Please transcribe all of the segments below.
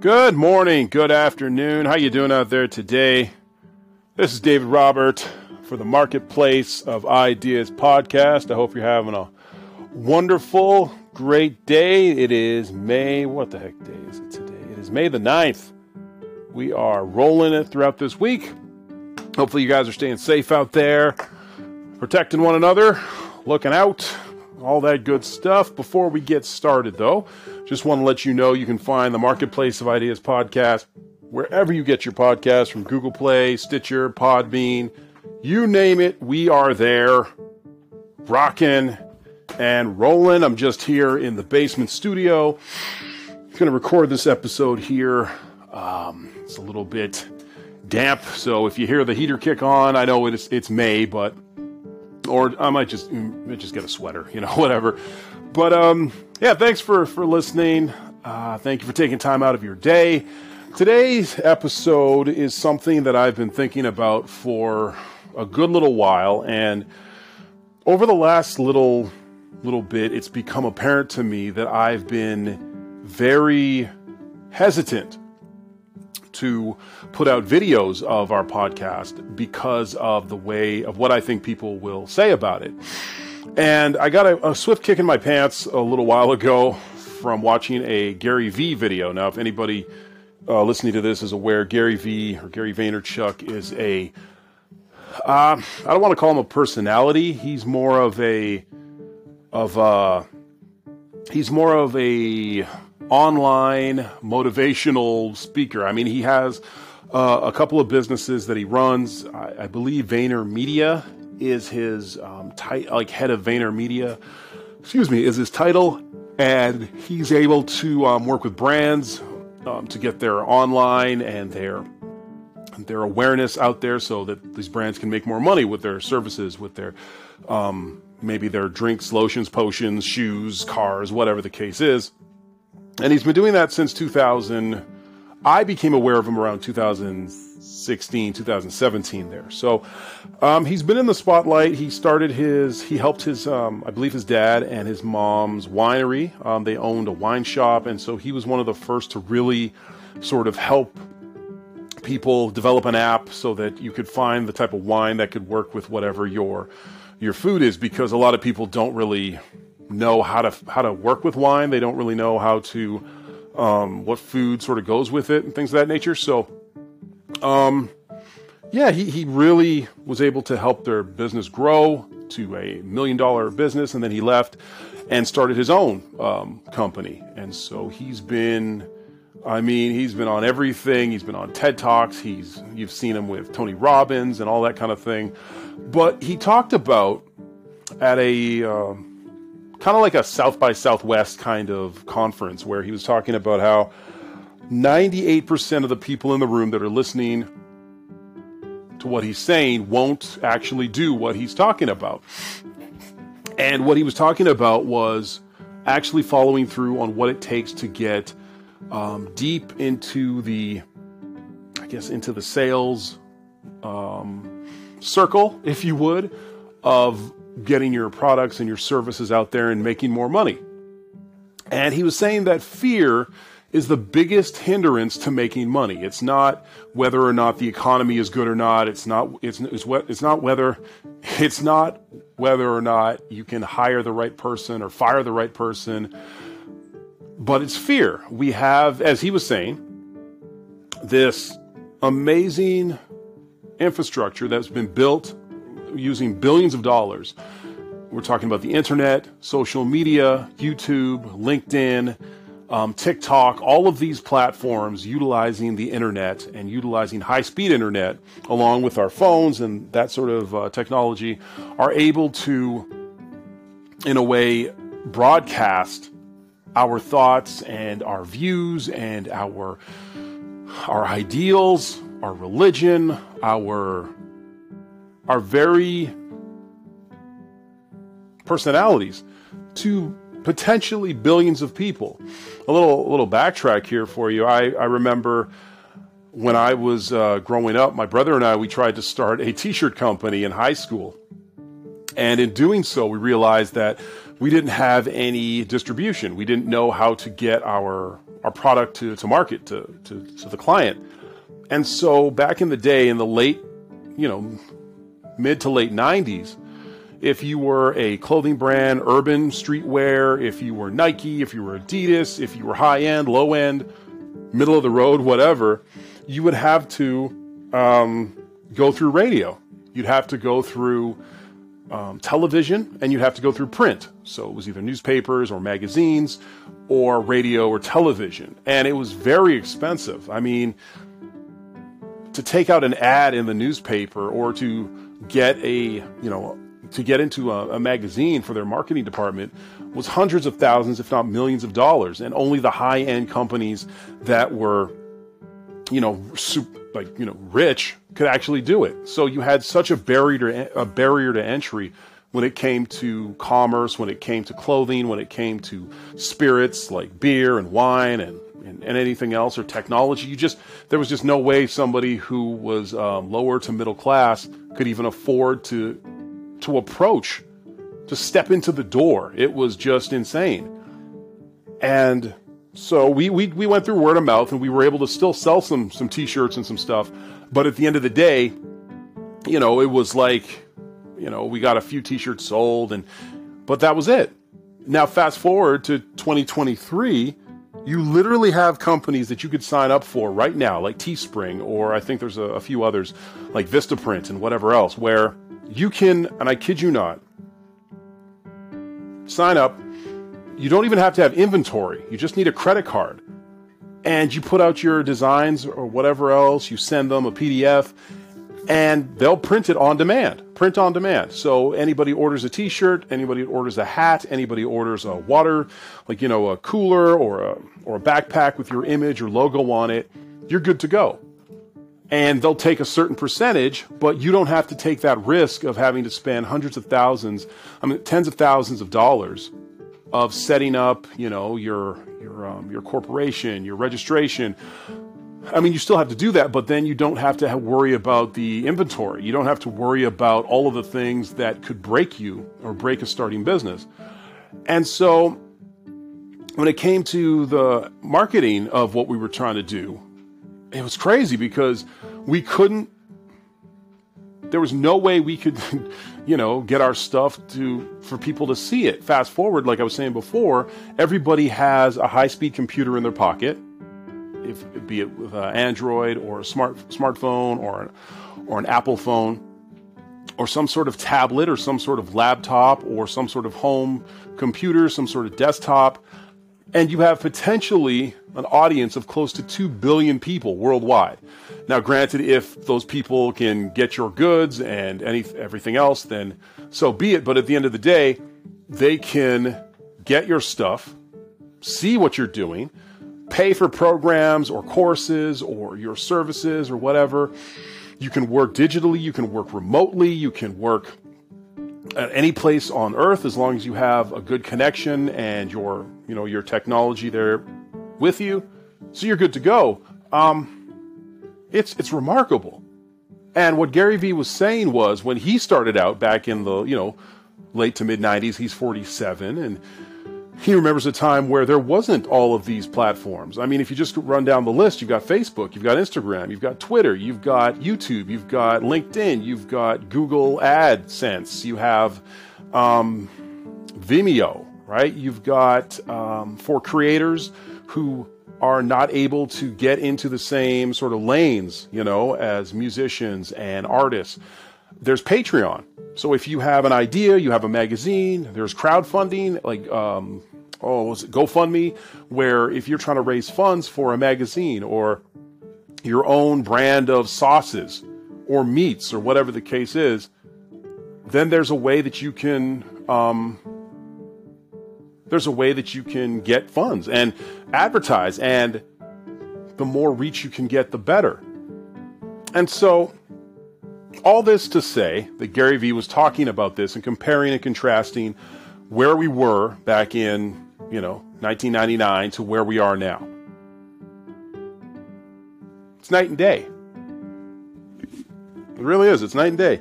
Good morning, good afternoon. How you doing out there today? This is David Robert for the Marketplace of Ideas podcast. I hope you're having a wonderful, great day. It is May, what the heck day is it today? It is May the 9th. We are rolling it throughout this week. Hopefully you guys are staying safe out there, protecting one another, looking out, all that good stuff. Before we get started though, just want to let you know you can find the Marketplace of Ideas podcast wherever you get your podcasts from Google Play, Stitcher, Podbean, you name it, we are there, rocking and rolling. I'm just here in the basement studio. I'm going to record this episode here. Um, it's a little bit damp, so if you hear the heater kick on, I know it's it's May, but or I might just might just get a sweater, you know, whatever. But um, yeah, thanks for for listening. Uh, thank you for taking time out of your day. Today's episode is something that I've been thinking about for a good little while, and over the last little little bit, it's become apparent to me that I've been very hesitant to put out videos of our podcast because of the way of what I think people will say about it. And I got a, a swift kick in my pants a little while ago from watching a Gary Vee video. Now, if anybody uh, listening to this is aware, Gary Vee or Gary Vaynerchuk is a uh, I don't want to call him a personality. He's more of a of a he's more of a online motivational speaker. I mean, he has uh, a couple of businesses that he runs. I, I believe Vayner Media is his um, like head of Vayner Media. Excuse me, is his title, and he's able to um, work with brands um, to get their online and their their awareness out there, so that these brands can make more money with their services, with their um, maybe their drinks, lotions, potions, shoes, cars, whatever the case is. And he's been doing that since 2000. I became aware of him around 2016, 2017 there. So um, he's been in the spotlight. He started his, he helped his, um, I believe his dad and his mom's winery. Um, they owned a wine shop. And so he was one of the first to really sort of help people develop an app so that you could find the type of wine that could work with whatever your your food is because a lot of people don't really know how to how to work with wine. They don't really know how to um, what food sort of goes with it and things of that nature. So, um, yeah, he, he really was able to help their business grow to a million dollar business, and then he left and started his own um, company. And so he's been, I mean, he's been on everything. He's been on TED Talks. He's you've seen him with Tony Robbins and all that kind of thing. But he talked about at a uh, kind of like a South by Southwest kind of conference where he was talking about how 98% of the people in the room that are listening to what he's saying won't actually do what he's talking about. And what he was talking about was actually following through on what it takes to get um, deep into the, I guess, into the sales um, circle, if you would, of getting your products and your services out there and making more money. And he was saying that fear is the biggest hindrance to making money. It's not whether or not the economy is good or not. It's not it's it's, it's not whether it's not whether or not you can hire the right person or fire the right person. But it's fear. We have as he was saying this amazing infrastructure that's been built using billions of dollars. We're talking about the internet, social media, YouTube, LinkedIn, um, TikTok, all of these platforms utilizing the internet and utilizing high speed internet along with our phones and that sort of uh, technology are able to, in a way, broadcast our thoughts and our views and our our ideals, our religion, our are very personalities to potentially billions of people. A little little backtrack here for you. I, I remember when I was uh, growing up, my brother and I we tried to start a T-shirt company in high school, and in doing so, we realized that we didn't have any distribution. We didn't know how to get our our product to, to market to, to, to the client. And so back in the day, in the late, you know, mid to late 90s, if you were a clothing brand, urban streetwear, if you were Nike, if you were Adidas, if you were high end, low end, middle of the road, whatever, you would have to um, go through radio. You'd have to go through um, television and you'd have to go through print. So it was either newspapers or magazines or radio or television. And it was very expensive. I mean, to take out an ad in the newspaper or to get a, you know, to get into a, a magazine for their marketing department was hundreds of thousands, if not millions of dollars. And only the high end companies that were, you know, super, like, you know, rich could actually do it. So you had such a barrier to, a barrier to entry when it came to commerce, when it came to clothing, when it came to spirits like beer and wine and, and, and anything else or technology. You just, there was just no way somebody who was um, lower to middle class could even afford to, to approach, to step into the door. It was just insane. And so we, we, we went through word of mouth and we were able to still sell some, some t-shirts and some stuff. But at the end of the day, you know, it was like, you know, we got a few t-shirts sold and, but that was it. Now fast forward to 2023, you literally have companies that you could sign up for right now, like Teespring, or I think there's a, a few others like Vistaprint and whatever else, where you can, and I kid you not, sign up. You don't even have to have inventory. You just need a credit card. And you put out your designs or whatever else, you send them a PDF, and they'll print it on demand. Print on demand. So anybody orders a T-shirt, anybody orders a hat, anybody orders a water, like you know, a cooler or a or a backpack with your image or logo on it, you're good to go. And they'll take a certain percentage, but you don't have to take that risk of having to spend hundreds of thousands, I mean, tens of thousands of dollars of setting up, you know, your your um, your corporation, your registration. I mean, you still have to do that, but then you don't have to worry about the inventory. You don't have to worry about all of the things that could break you or break a starting business. And so, when it came to the marketing of what we were trying to do, it was crazy because we couldn't there was no way we could you know get our stuff to for people to see it fast forward like i was saying before everybody has a high speed computer in their pocket if be it with an android or a smart smartphone or an, or an apple phone or some sort of tablet or some sort of laptop or some sort of home computer some sort of desktop and you have potentially an audience of close to 2 billion people worldwide. Now, granted, if those people can get your goods and any, everything else, then so be it. But at the end of the day, they can get your stuff, see what you're doing, pay for programs or courses or your services or whatever. You can work digitally, you can work remotely, you can work at any place on earth as long as you have a good connection and your you know your technology there with you. So you're good to go. Um, it's it's remarkable. And what gary vee was saying was when he started out back in the you know late to mid 90s he's 47 and he remembers a time where there wasn't all of these platforms. I mean, if you just run down the list, you've got Facebook, you've got Instagram, you've got Twitter, you've got YouTube, you've got LinkedIn, you've got Google AdSense, you have um, Vimeo, right? You've got um, for creators who are not able to get into the same sort of lanes, you know, as musicians and artists. There's Patreon. So if you have an idea, you have a magazine, there's crowdfunding, like um, oh, was it GoFundMe, where if you're trying to raise funds for a magazine or your own brand of sauces or meats or whatever the case is, then there's a way that you can um, there's a way that you can get funds and advertise and the more reach you can get the better. And so all this to say that gary vee was talking about this and comparing and contrasting where we were back in you know, 1999 to where we are now. It's night and day. It really is. It's night and day.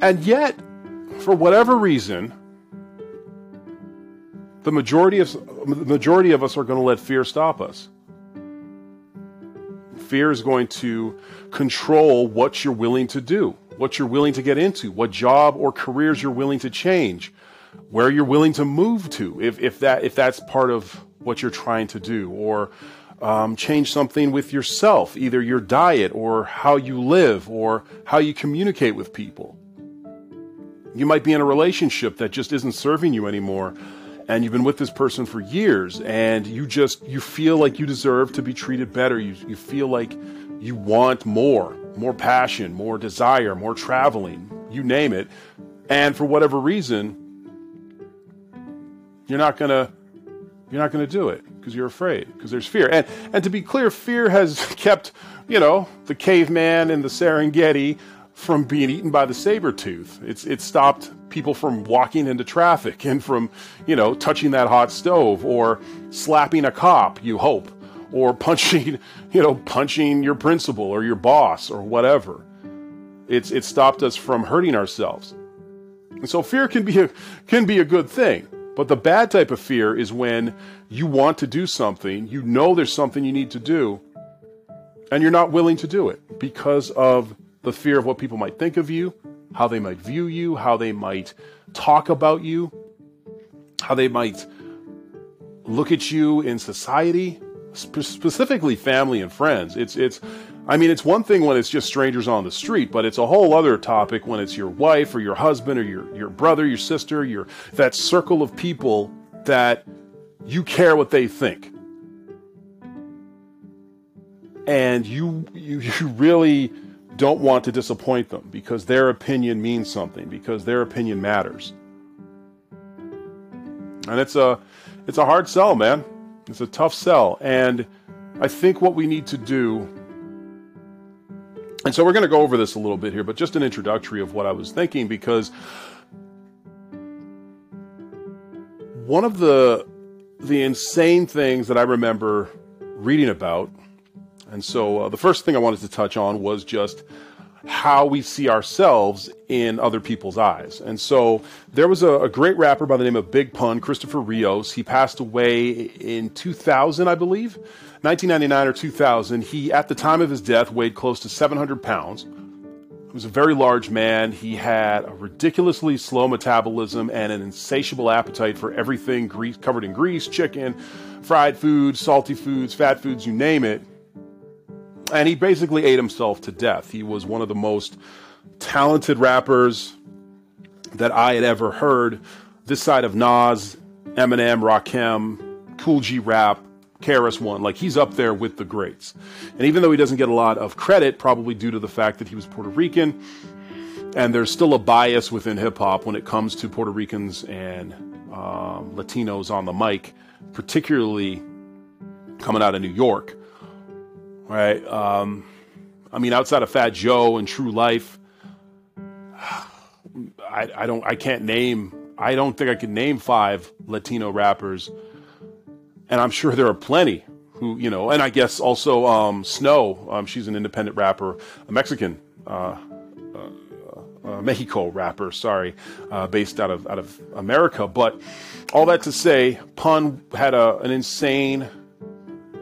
And yet, for whatever reason, the majority of the majority of us are going to let fear stop us. Fear is going to control what you're willing to do, what you're willing to get into, what job or careers you're willing to change, where you're willing to move to, if, if that if that's part of what you're trying to do, or um, change something with yourself, either your diet or how you live or how you communicate with people. You might be in a relationship that just isn't serving you anymore and you've been with this person for years and you just you feel like you deserve to be treated better you, you feel like you want more more passion more desire more traveling you name it and for whatever reason you're not gonna you're not gonna do it because you're afraid because there's fear and and to be clear fear has kept you know the caveman in the serengeti from being eaten by the saber tooth. It's it stopped people from walking into traffic and from, you know, touching that hot stove or slapping a cop, you hope, or punching, you know, punching your principal or your boss or whatever. It's it stopped us from hurting ourselves. And so fear can be a can be a good thing. But the bad type of fear is when you want to do something, you know there's something you need to do, and you're not willing to do it because of the fear of what people might think of you, how they might view you, how they might talk about you, how they might look at you in society, sp- specifically family and friends. It's it's I mean, it's one thing when it's just strangers on the street, but it's a whole other topic when it's your wife or your husband or your, your brother, your sister, your that circle of people that you care what they think. And you you, you really don't want to disappoint them because their opinion means something, because their opinion matters. And it's a it's a hard sell, man. It's a tough sell. And I think what we need to do and so we're going to go over this a little bit here, but just an introductory of what I was thinking because one of the the insane things that I remember reading about and so uh, the first thing I wanted to touch on was just how we see ourselves in other people's eyes. And so there was a, a, great rapper by the name of Big Pun, Christopher Rios. He passed away in 2000, I believe, 1999 or 2000. He, at the time of his death, weighed close to 700 pounds. He was a very large man. He had a ridiculously slow metabolism and an insatiable appetite for everything grease, covered in grease, chicken, fried foods, salty foods, fat foods, you name it and he basically ate himself to death. He was one of the most talented rappers that I had ever heard. This side of Nas, Eminem, Rakim, Kool G Rap, KRS One, like he's up there with the greats. And even though he doesn't get a lot of credit, probably due to the fact that he was Puerto Rican, and there's still a bias within hip hop when it comes to Puerto Ricans and um, Latinos on the mic, particularly coming out of New York right? Um, I mean, outside of Fat Joe and Tru Life, I, I don't, I can't name, I don't think I can name five Latino rappers, and I'm sure there are plenty who, you know, and I guess also um, Snow, um, she's an independent rapper, a Mexican. Uh, uh, uh, Mexico rapper, sorry, uh, based out of out of America. But all that to say, Pun had a, an insane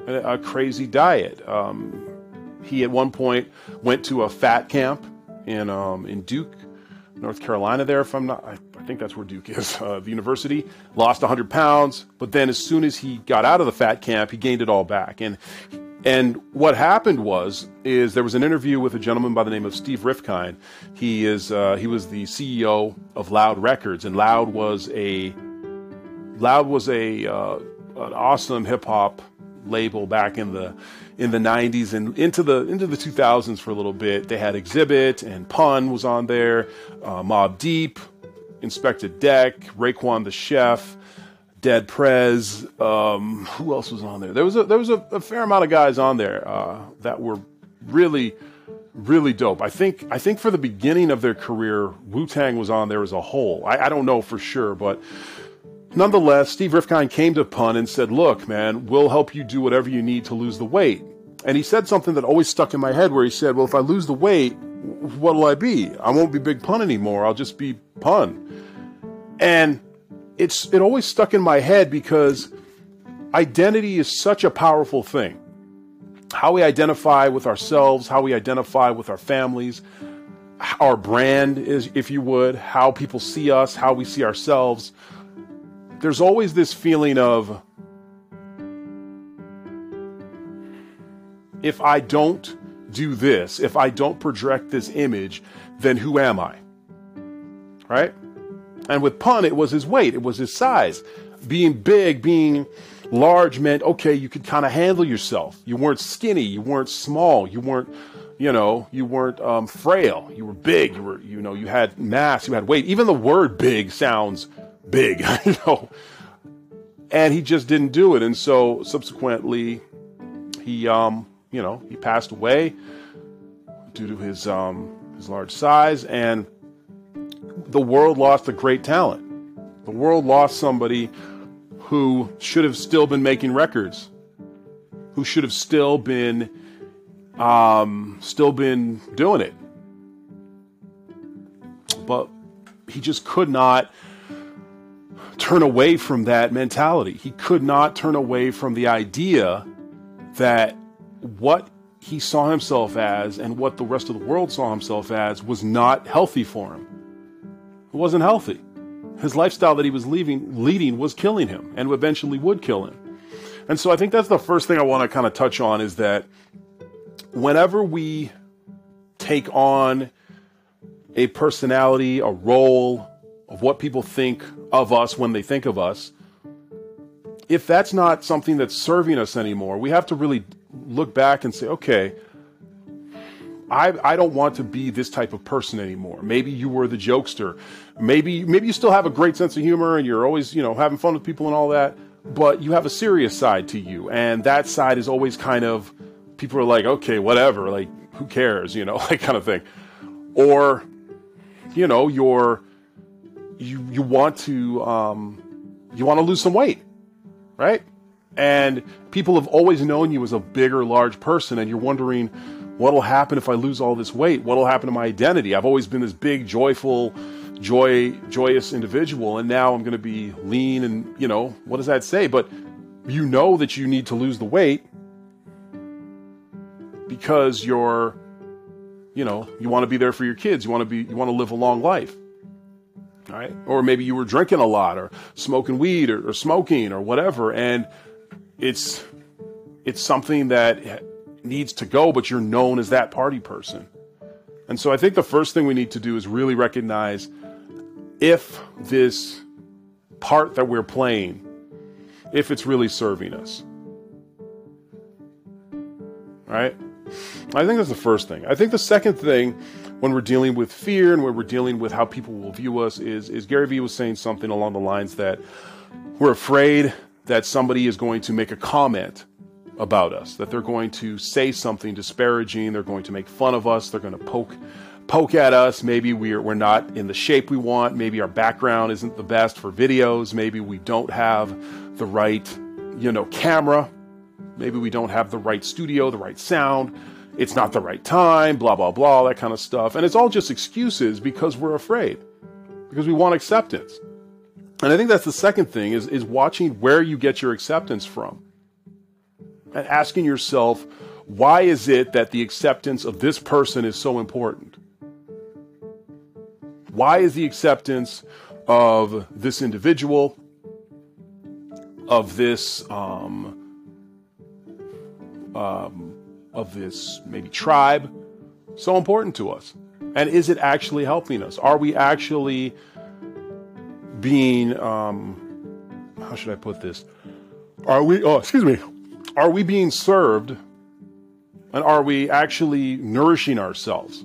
a, crazy diet. Um, he at one point went to a fat camp in um, in Duke, North Carolina. There, if I'm not, I, I think that's where Duke is. Uh, the university lost 100 pounds, but then as soon as he got out of the fat camp, he gained it all back. And and what happened was is there was an interview with a gentleman by the name of Steve Rifkind. He is uh, he was the CEO of Loud Records, and Loud was a Loud was a uh, an awesome hip hop label back in the in the 90s and into the into the 2000s for a little bit. They had Xzibit and Pun was on there, uh, Mobb Deep, Inspectah Deck, Raekwon the Chef, Dead Prez. Um, who else was on there? There was a, there was a, a fair amount of guys on there uh, that were really really dope. I think I think for the beginning of their career, Wu Tang was on there as a whole. I, I don't know for sure, but Nonetheless, Steve Rifkind came to Pun and said, Look, man, we'll help you do whatever you need to lose the weight. And he said something that always stuck in my head where he said, Well, if I lose the weight, what'll I be? I won't be Big Pun anymore. I'll just be Pun. And it's it always stuck in my head because identity is such a powerful thing. How we identify with ourselves, how we identify with our families, our brand is, if you would, how people see us, how we see ourselves. There's always this feeling of if I don't do this, if I don't project this image, then who am I? Right? And with Pun, it was his weight, it was his size. Being big, being large meant, okay, you could kind of handle yourself. You weren't skinny, you weren't small, you weren't, you know, you weren't um, frail. You were big, you were, you know, you had mass, you had weight. Even the word big sounds big, you know. And he just didn't do it. And so subsequently, he, um, you know, he passed away due to his, um, his large size. And the world lost a great talent. The world lost somebody who should have still been making records, who should have still been um, still been doing it. But he just could not turn away from that mentality. He could not turn away from the idea that what he saw himself as and what the rest of the world saw himself as was not healthy for him. It wasn't healthy. His lifestyle that he was leaving, leading was killing him and eventually would kill him. And so I think that's the first thing I want to kind of touch on is that whenever we take on a personality, a role of what people think of us when they think of us, if that's not something that's serving us anymore, we have to really look back and say, okay, I, I don't want to be this type of person anymore. Maybe you were the jokester. Maybe maybe you still have a great sense of humor and you're always, you know, having fun with people and all that, but you have a serious side to you. And that side is always kind of people are like, okay, whatever, like who cares, you know, like kind of thing. Or, you know, you're you you want to um you want to lose some weight, right? And people have always known you as a bigger, large person, and you're wondering What'll happen if I lose all this weight? What'll happen to my identity? I've always been this big, joyful, joy, joyous individual, and now I'm going to be lean and, you know, what does that say? But you know that you need to lose the weight because you're, you know, you want to be there for your kids. You want to be, you want to live a long life. All right. Or maybe you were drinking a lot or smoking weed or, or smoking or whatever. And it's, it's something that needs to go, but you're known as that party person. And so I think the first thing we need to do is really recognize if this part that we're playing, if it's really serving us. Right? I think that's the first thing. I think the second thing when we're dealing with fear and when we're dealing with how people will view us is, is Gary Vee was saying something along the lines that we're afraid that somebody is going to make a comment about us, that they're going to say something disparaging, they're going to make fun of us, they're going to poke poke at us. Maybe we're, we're not in the shape we want. Maybe our background isn't the best for videos. Maybe we don't have the right, you know, camera. Maybe we don't have the right studio, the right sound. It's not the right time, blah, blah, blah, that kind of stuff. And it's all just excuses because we're afraid, because we want acceptance. And I think that's the second thing is, is watching where you get your acceptance from and asking yourself, why is it that the acceptance of this person is so important? Why is the acceptance of this individual, of this, um, um, of this maybe tribe, so important to us? And is it actually helping us? Are we actually being, um, how should I put this? Are we, oh, excuse me, are we being served and are we actually nourishing ourselves?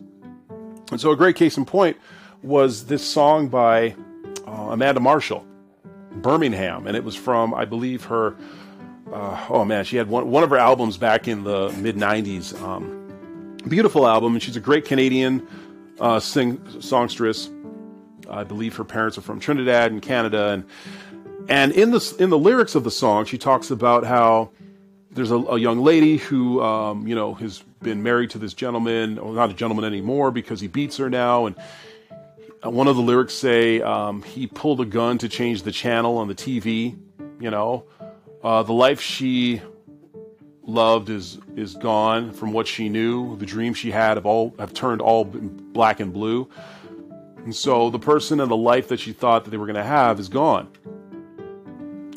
And so, a great case in point was this song by uh, Amanda Marshall, Birmingham, and it was from, I believe, her. Uh, oh man, she had one one of her albums back in the mid '90s. Um, beautiful album, and she's a great Canadian uh, sing songstress. I believe her parents are from Trinidad and Canada, and and in the in the lyrics of the song, she talks about how there's a, a, young lady who, um, you know, has been married to this gentleman, or not a gentleman anymore because he beats her now, and one of the lyrics say um, he pulled a gun to change the channel on the TV. You know, uh, the life she loved is is gone from what she knew. The dreams she had have all have turned all black and blue. And so the person and the life that she thought that they were going to have is gone.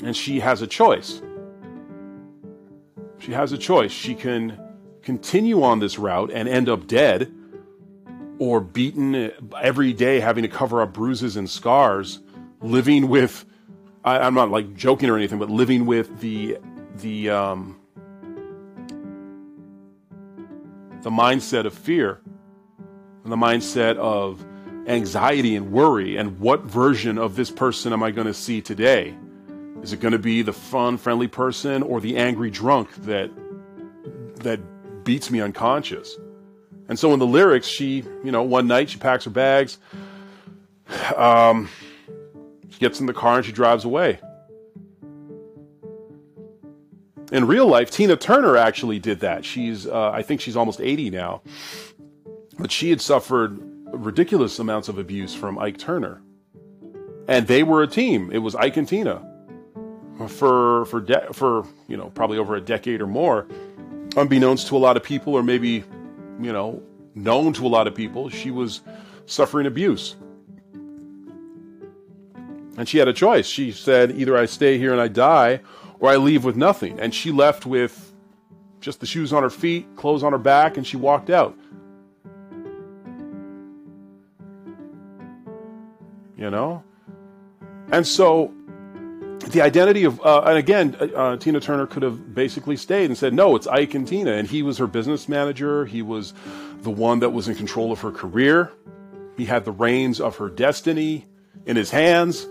And she has a choice. She has a choice. She can continue on this route and end up dead or beaten every day, having to cover up bruises and scars, living with, I, am not like joking or anything, but living with the, the, um, the mindset of fear and the mindset of anxiety and worry and what version of this person am I going to see today? Is it going to be the fun, friendly person or the angry drunk that that beats me unconscious? And so in the lyrics, she, you know, one night she packs her bags, um, she gets in the car and she drives away. In real life, Tina Turner actually did that. She's, uh, I think she's almost 80 now. But she had suffered ridiculous amounts of abuse from Ike Turner. And they were a team. It was Ike and Tina for for de- for you know probably over a decade or more, unbeknownst to a lot of people, or maybe you know known to a lot of people, she was suffering abuse. And she had a choice. She said, either I stay here and I die, or I leave with nothing. And she left with just the shoes on her feet, clothes on her back, and she walked out. You know? And so the identity of, uh, and again, uh, uh, Tina Turner could have basically stayed and said, no, it's Ike and Tina. And he was her business manager. He was the one that was in control of her career. He had the reins of her destiny in his hands.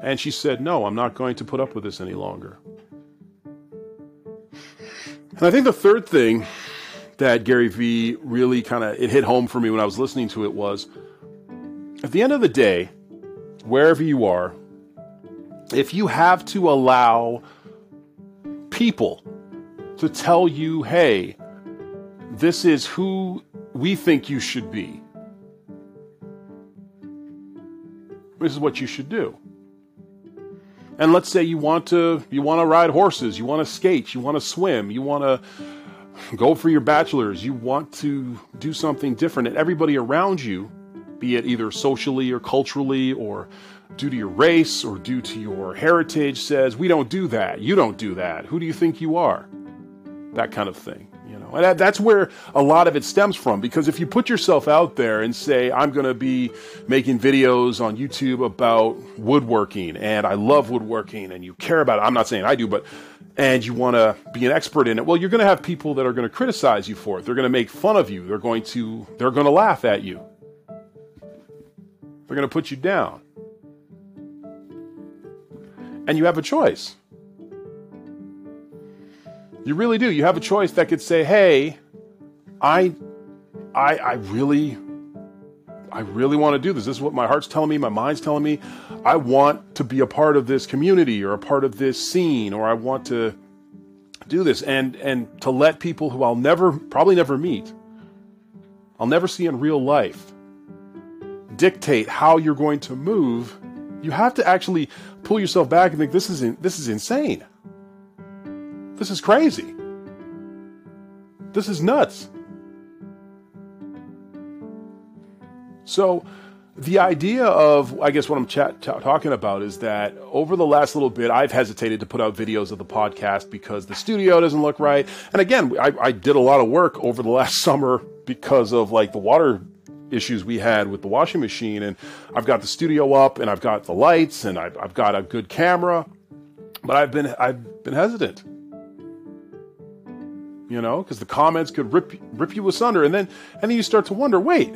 And she said, No, I'm not going to put up with this any longer. And I think the third thing that Gary Vee really kind of it hit home for me when I was listening to it was at the end of the day, wherever you are, if you have to allow people to tell you, hey, this is who we think you should be, this is what you should do. And let's say you want to you want to ride horses, you want to skate, you want to swim, you want to go for your bachelor's, you want to do something different and everybody around you, be it either socially or culturally or due to your race or due to your heritage says, "We don't do that. You don't do that. Who do you think you are?" That kind of thing. And that, that's where a lot of it stems from. Because if you put yourself out there and say, I'm going to be making videos on YouTube about woodworking and I love woodworking and you care about it, I'm not saying I do, but and you want to be an expert in it, well, you're going to have people that are going to criticize you for it. They're going to make fun of you. They're going to, they're going to laugh at you. They're going to put you down. And you have a choice. You really do. You have a choice that could say, "Hey, I, I, I really, I really want to do this. This is what my heart's telling me, my mind's telling me. I want to be a part of this community or a part of this scene, or I want to do this, and and to let people who I'll never, probably never meet, I'll never see in real life, dictate how you're going to move. You have to actually pull yourself back and think this is this is insane. This is crazy. This is nuts. So, the idea of, I guess, what I'm chat, t- talking about is that over the last little bit, I've hesitated to put out videos of the podcast because the studio doesn't look right. And again, I, I did a lot of work over the last summer because of like the water issues we had with the washing machine. And I've got the studio up and I've got the lights and I've, I've got a good camera, but I've been, I've been hesitant you know, because the comments could rip rip you asunder, and then and then you start to wonder, wait,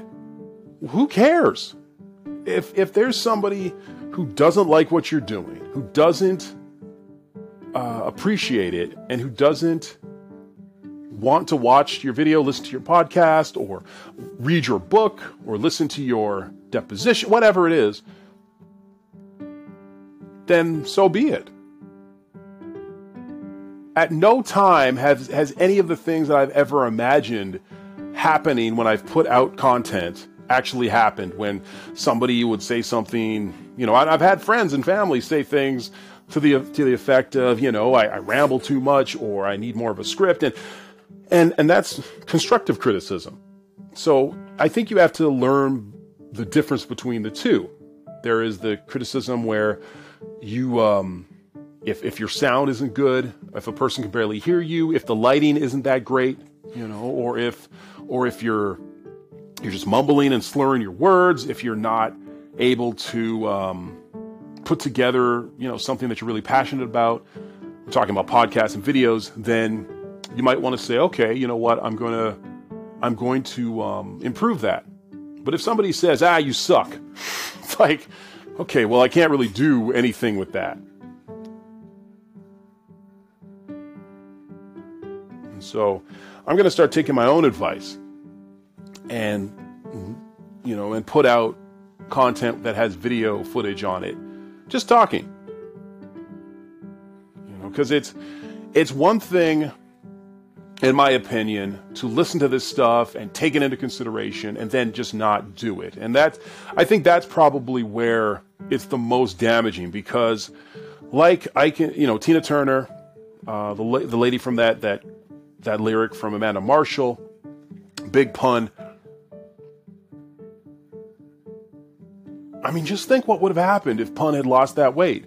who cares? If if there's somebody who doesn't like what you're doing, who doesn't uh, appreciate it, and who doesn't want to watch your video, listen to your podcast, or read your book, or listen to your deposition, whatever it is, then so be it. At no time has has any of the things that I've ever imagined happening when I've put out content actually happened. When somebody would say something, you know, I've had friends and family say things to the to the effect of, you know, I, I ramble too much or I need more of a script, and and and that's constructive criticism. So I think you have to learn the difference between the two. There is the criticism where you um, if if your sound isn't good, if a person can barely hear you, if the lighting isn't that great, you know, or if or if you're you're just mumbling and slurring your words, if you're not able to um, put together, you know, something that you're really passionate about, we're talking about podcasts and videos, then you might want to say, okay, you know what, I'm going to I'm going to um, improve that. But if somebody says, ah, you suck, it's like, okay, well, I can't really do anything with that. So I'm going to start taking my own advice and, you know, and put out content that has video footage on it. Just talking. You know, because it's, it's one thing in my opinion, to listen to this stuff and take it into consideration and then just not do it. And that, I think that's probably where it's the most damaging because, like I can, you know, Tina Turner, uh, the the lady from that that that lyric from Amanda Marshall, big pun. I mean, just think what would have happened if Pun had lost that weight.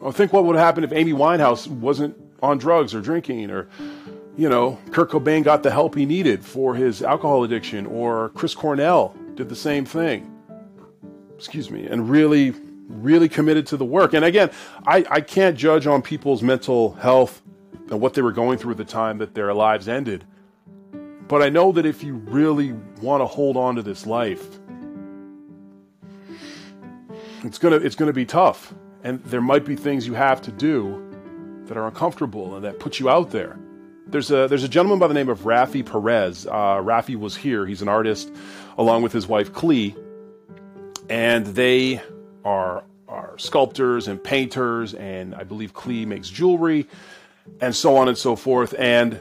Or think what would have happened if Amy Winehouse wasn't on drugs or drinking, or, you know, Kurt Cobain got the help he needed for his alcohol addiction, or Chris Cornell did the same thing. Excuse me, and really, really committed to the work. And again, I, I can't judge on people's mental health and what they were going through at the time that their lives ended. But I know that if you really want to hold on to this life, it's gonna it's gonna be tough, and there might be things you have to do that are uncomfortable and that put you out there. There's a there's a gentleman by the name of Rafi Perez. Uh, Rafi was here. He's an artist, along with his wife Klee, and they are are sculptors and painters, and I believe Klee makes jewelry and so on and so forth. And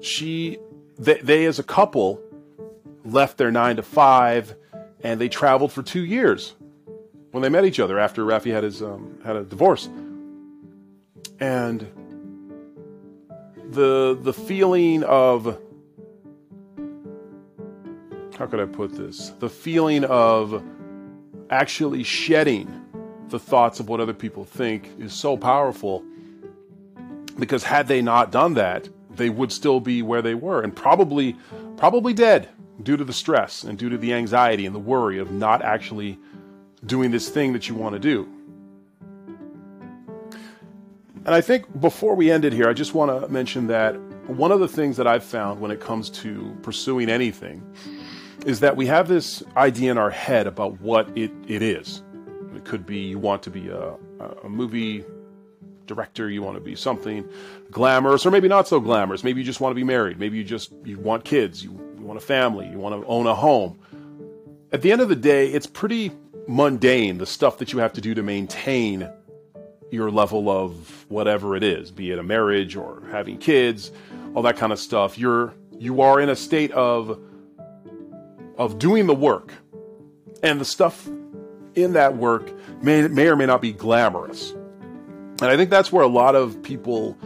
she, they, they as a couple left their nine to five and they traveled for two years when they met each other after Rafi had his um, had a divorce. And the the feeling of how could I put this? The feeling of actually shedding the thoughts of what other people think is so powerful because had they not done that, they would still be where they were and probably probably dead due to the stress and due to the anxiety and the worry of not actually doing this thing that you want to do. And I think before we end it here, I just want to mention that one of the things that I've found when it comes to pursuing anything is that we have this idea in our head about what it, it is. Could be you want to be a, a movie director, you want to be something glamorous, or maybe not so glamorous. Maybe you just want to be married. Maybe you just you want kids. You, you want a family. You want to own a home. At the end of the day, it's pretty mundane the stuff that you have to do to maintain your level of whatever it is, be it a marriage or having kids, all that kind of stuff. You're you are in a state of of doing the work, and the stuff in that work may, may or may not be glamorous. And I think that's where a lot of people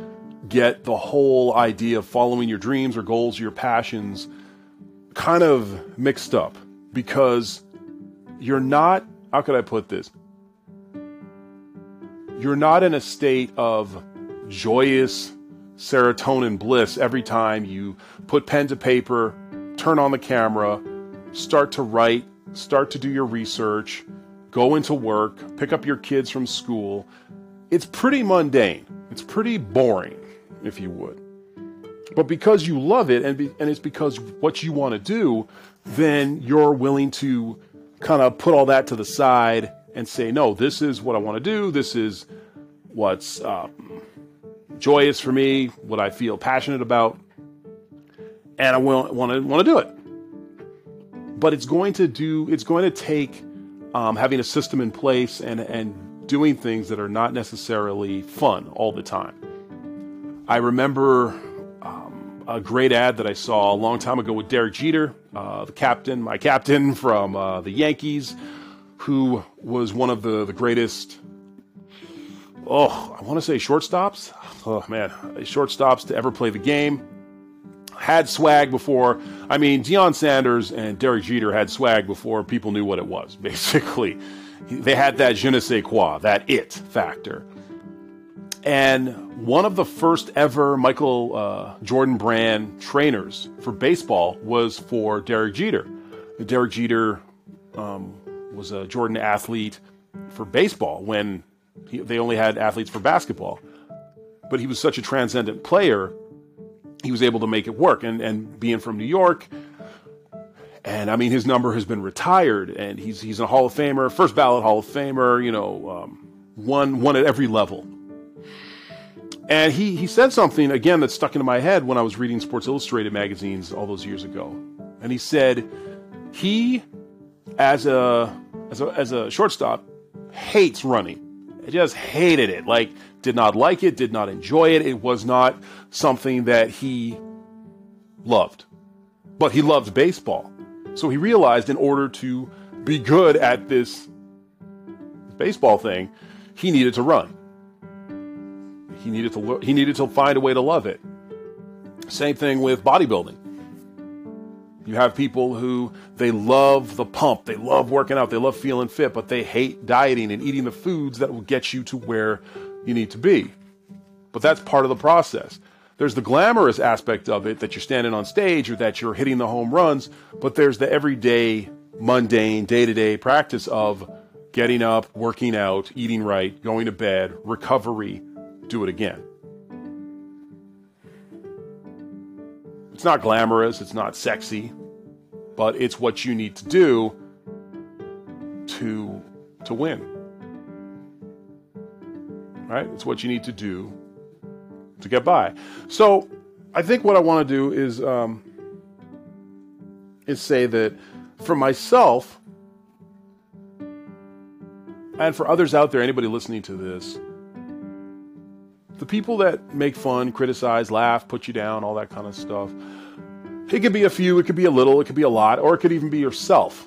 get the whole idea of following your dreams or goals or your passions kind of mixed up because you're not, how could I put this? You're not in a state of joyous serotonin bliss every time you put pen to paper, turn on the camera, start to write, start to do your research, go into work, pick up your kids from school. It's pretty mundane. It's pretty boring, if you would. But because you love it and, be, and it's because what you want to do, then you're willing to kind of put all that to the side and say, no, this is what I want to do. This is what's um, joyous for me, what I feel passionate about, and I want to want to do it. But it's going to do. It's going to take um, having a system in place and and doing things that are not necessarily fun all the time. I remember um, a great ad that I saw a long time ago with Derek Jeter, uh, the captain, my captain from uh, the Yankees, who was one of the, the greatest, oh, I want to say shortstops. Oh, man, shortstops to ever play the game had swag before. I mean, Deion Sanders and Derek Jeter had swag before people knew what it was, basically. They had that je ne sais quoi, that it factor. And one of the first ever Michael uh, Jordan brand trainers for baseball was for Derek Jeter. Derek Jeter um, was a Jordan athlete for baseball when he, they only had athletes for basketball. But he was such a transcendent player he was able to make it work. And, and being from New York, and I mean, his number has been retired, and he's he's a Hall of Famer, first ballot Hall of Famer. You know, um, won won at every level. And he he said something again that stuck into my head when I was reading Sports Illustrated magazines all those years ago. And he said he, as a as a as a shortstop, hates running. Just hated it. Like did not like it, did not enjoy it. It was not something that he loved. But he loved baseball. So he realized in order to be good at this baseball thing, he needed to run. He needed to he needed to find a way to love it. Same thing with bodybuilding. You have people who they love the pump, they love working out, they love feeling fit, but they hate dieting and eating the foods that will get you to where you need to be. But that's part of the process. There's the glamorous aspect of it that you're standing on stage or that you're hitting the home runs, but there's the everyday, mundane, day to day practice of getting up, working out, eating right, going to bed, recovery, do it again. It's not glamorous, it's not sexy, but it's what you need to do to to win right? It's what you need to do to get by. So I think what I want to do is um, is say that for myself and for others out there, anybody listening to this, the people that make fun, criticize, laugh, put you down, all that kind of stuff. It could be a few, it could be a little, it could be a lot, or it could even be yourself.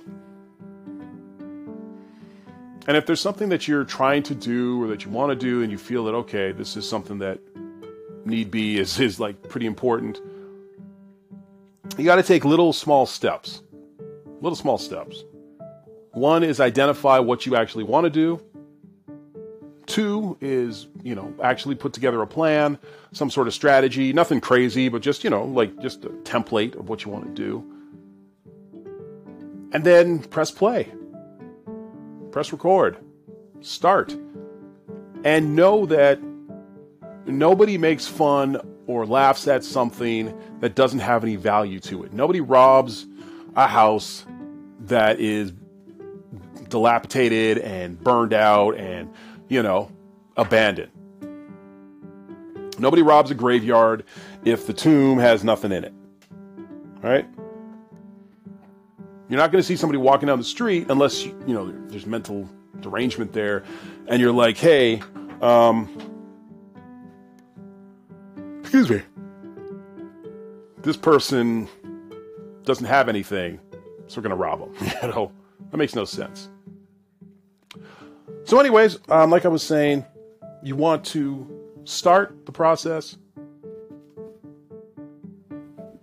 And if there's something that you're trying to do or that you want to do and you feel that, okay, this is something that need be is, is like pretty important, you got to take little small steps. Little small steps. One is identify what you actually want to do. Two is, you know, actually put together a plan, some sort of strategy, nothing crazy, but just, you know, like just a template of what you want to do. And then press play press record, start, and know that nobody makes fun or laughs at something that doesn't have any value to it. Nobody robs a house that is dilapidated and burned out and, you know, abandoned. Nobody robs a graveyard if the tomb has nothing in it. Right? You're not going to see somebody walking down the street unless you, know there's mental derangement there, and you're like, hey, um, excuse me, this person doesn't have anything, so we're going to rob them. you know, that makes no sense. So, anyways, um, like I was saying, you want to start the process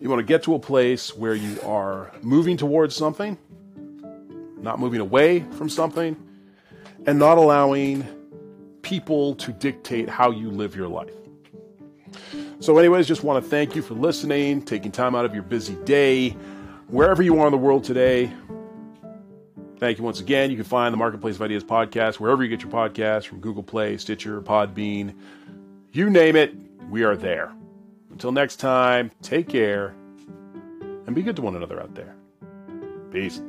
you want to get to a place where you are moving towards something, not moving away from something, and not allowing people to dictate how you live your life. So, anyways, just want to thank you for listening, taking time out of your busy day, wherever you are in the world today. Thank you once again. You can find the Marketplace of Ideas podcast wherever you get your podcasts from Google Play, Stitcher, Podbean, you name it, we are there. Until next time, take care and be good to one another out there. Peace.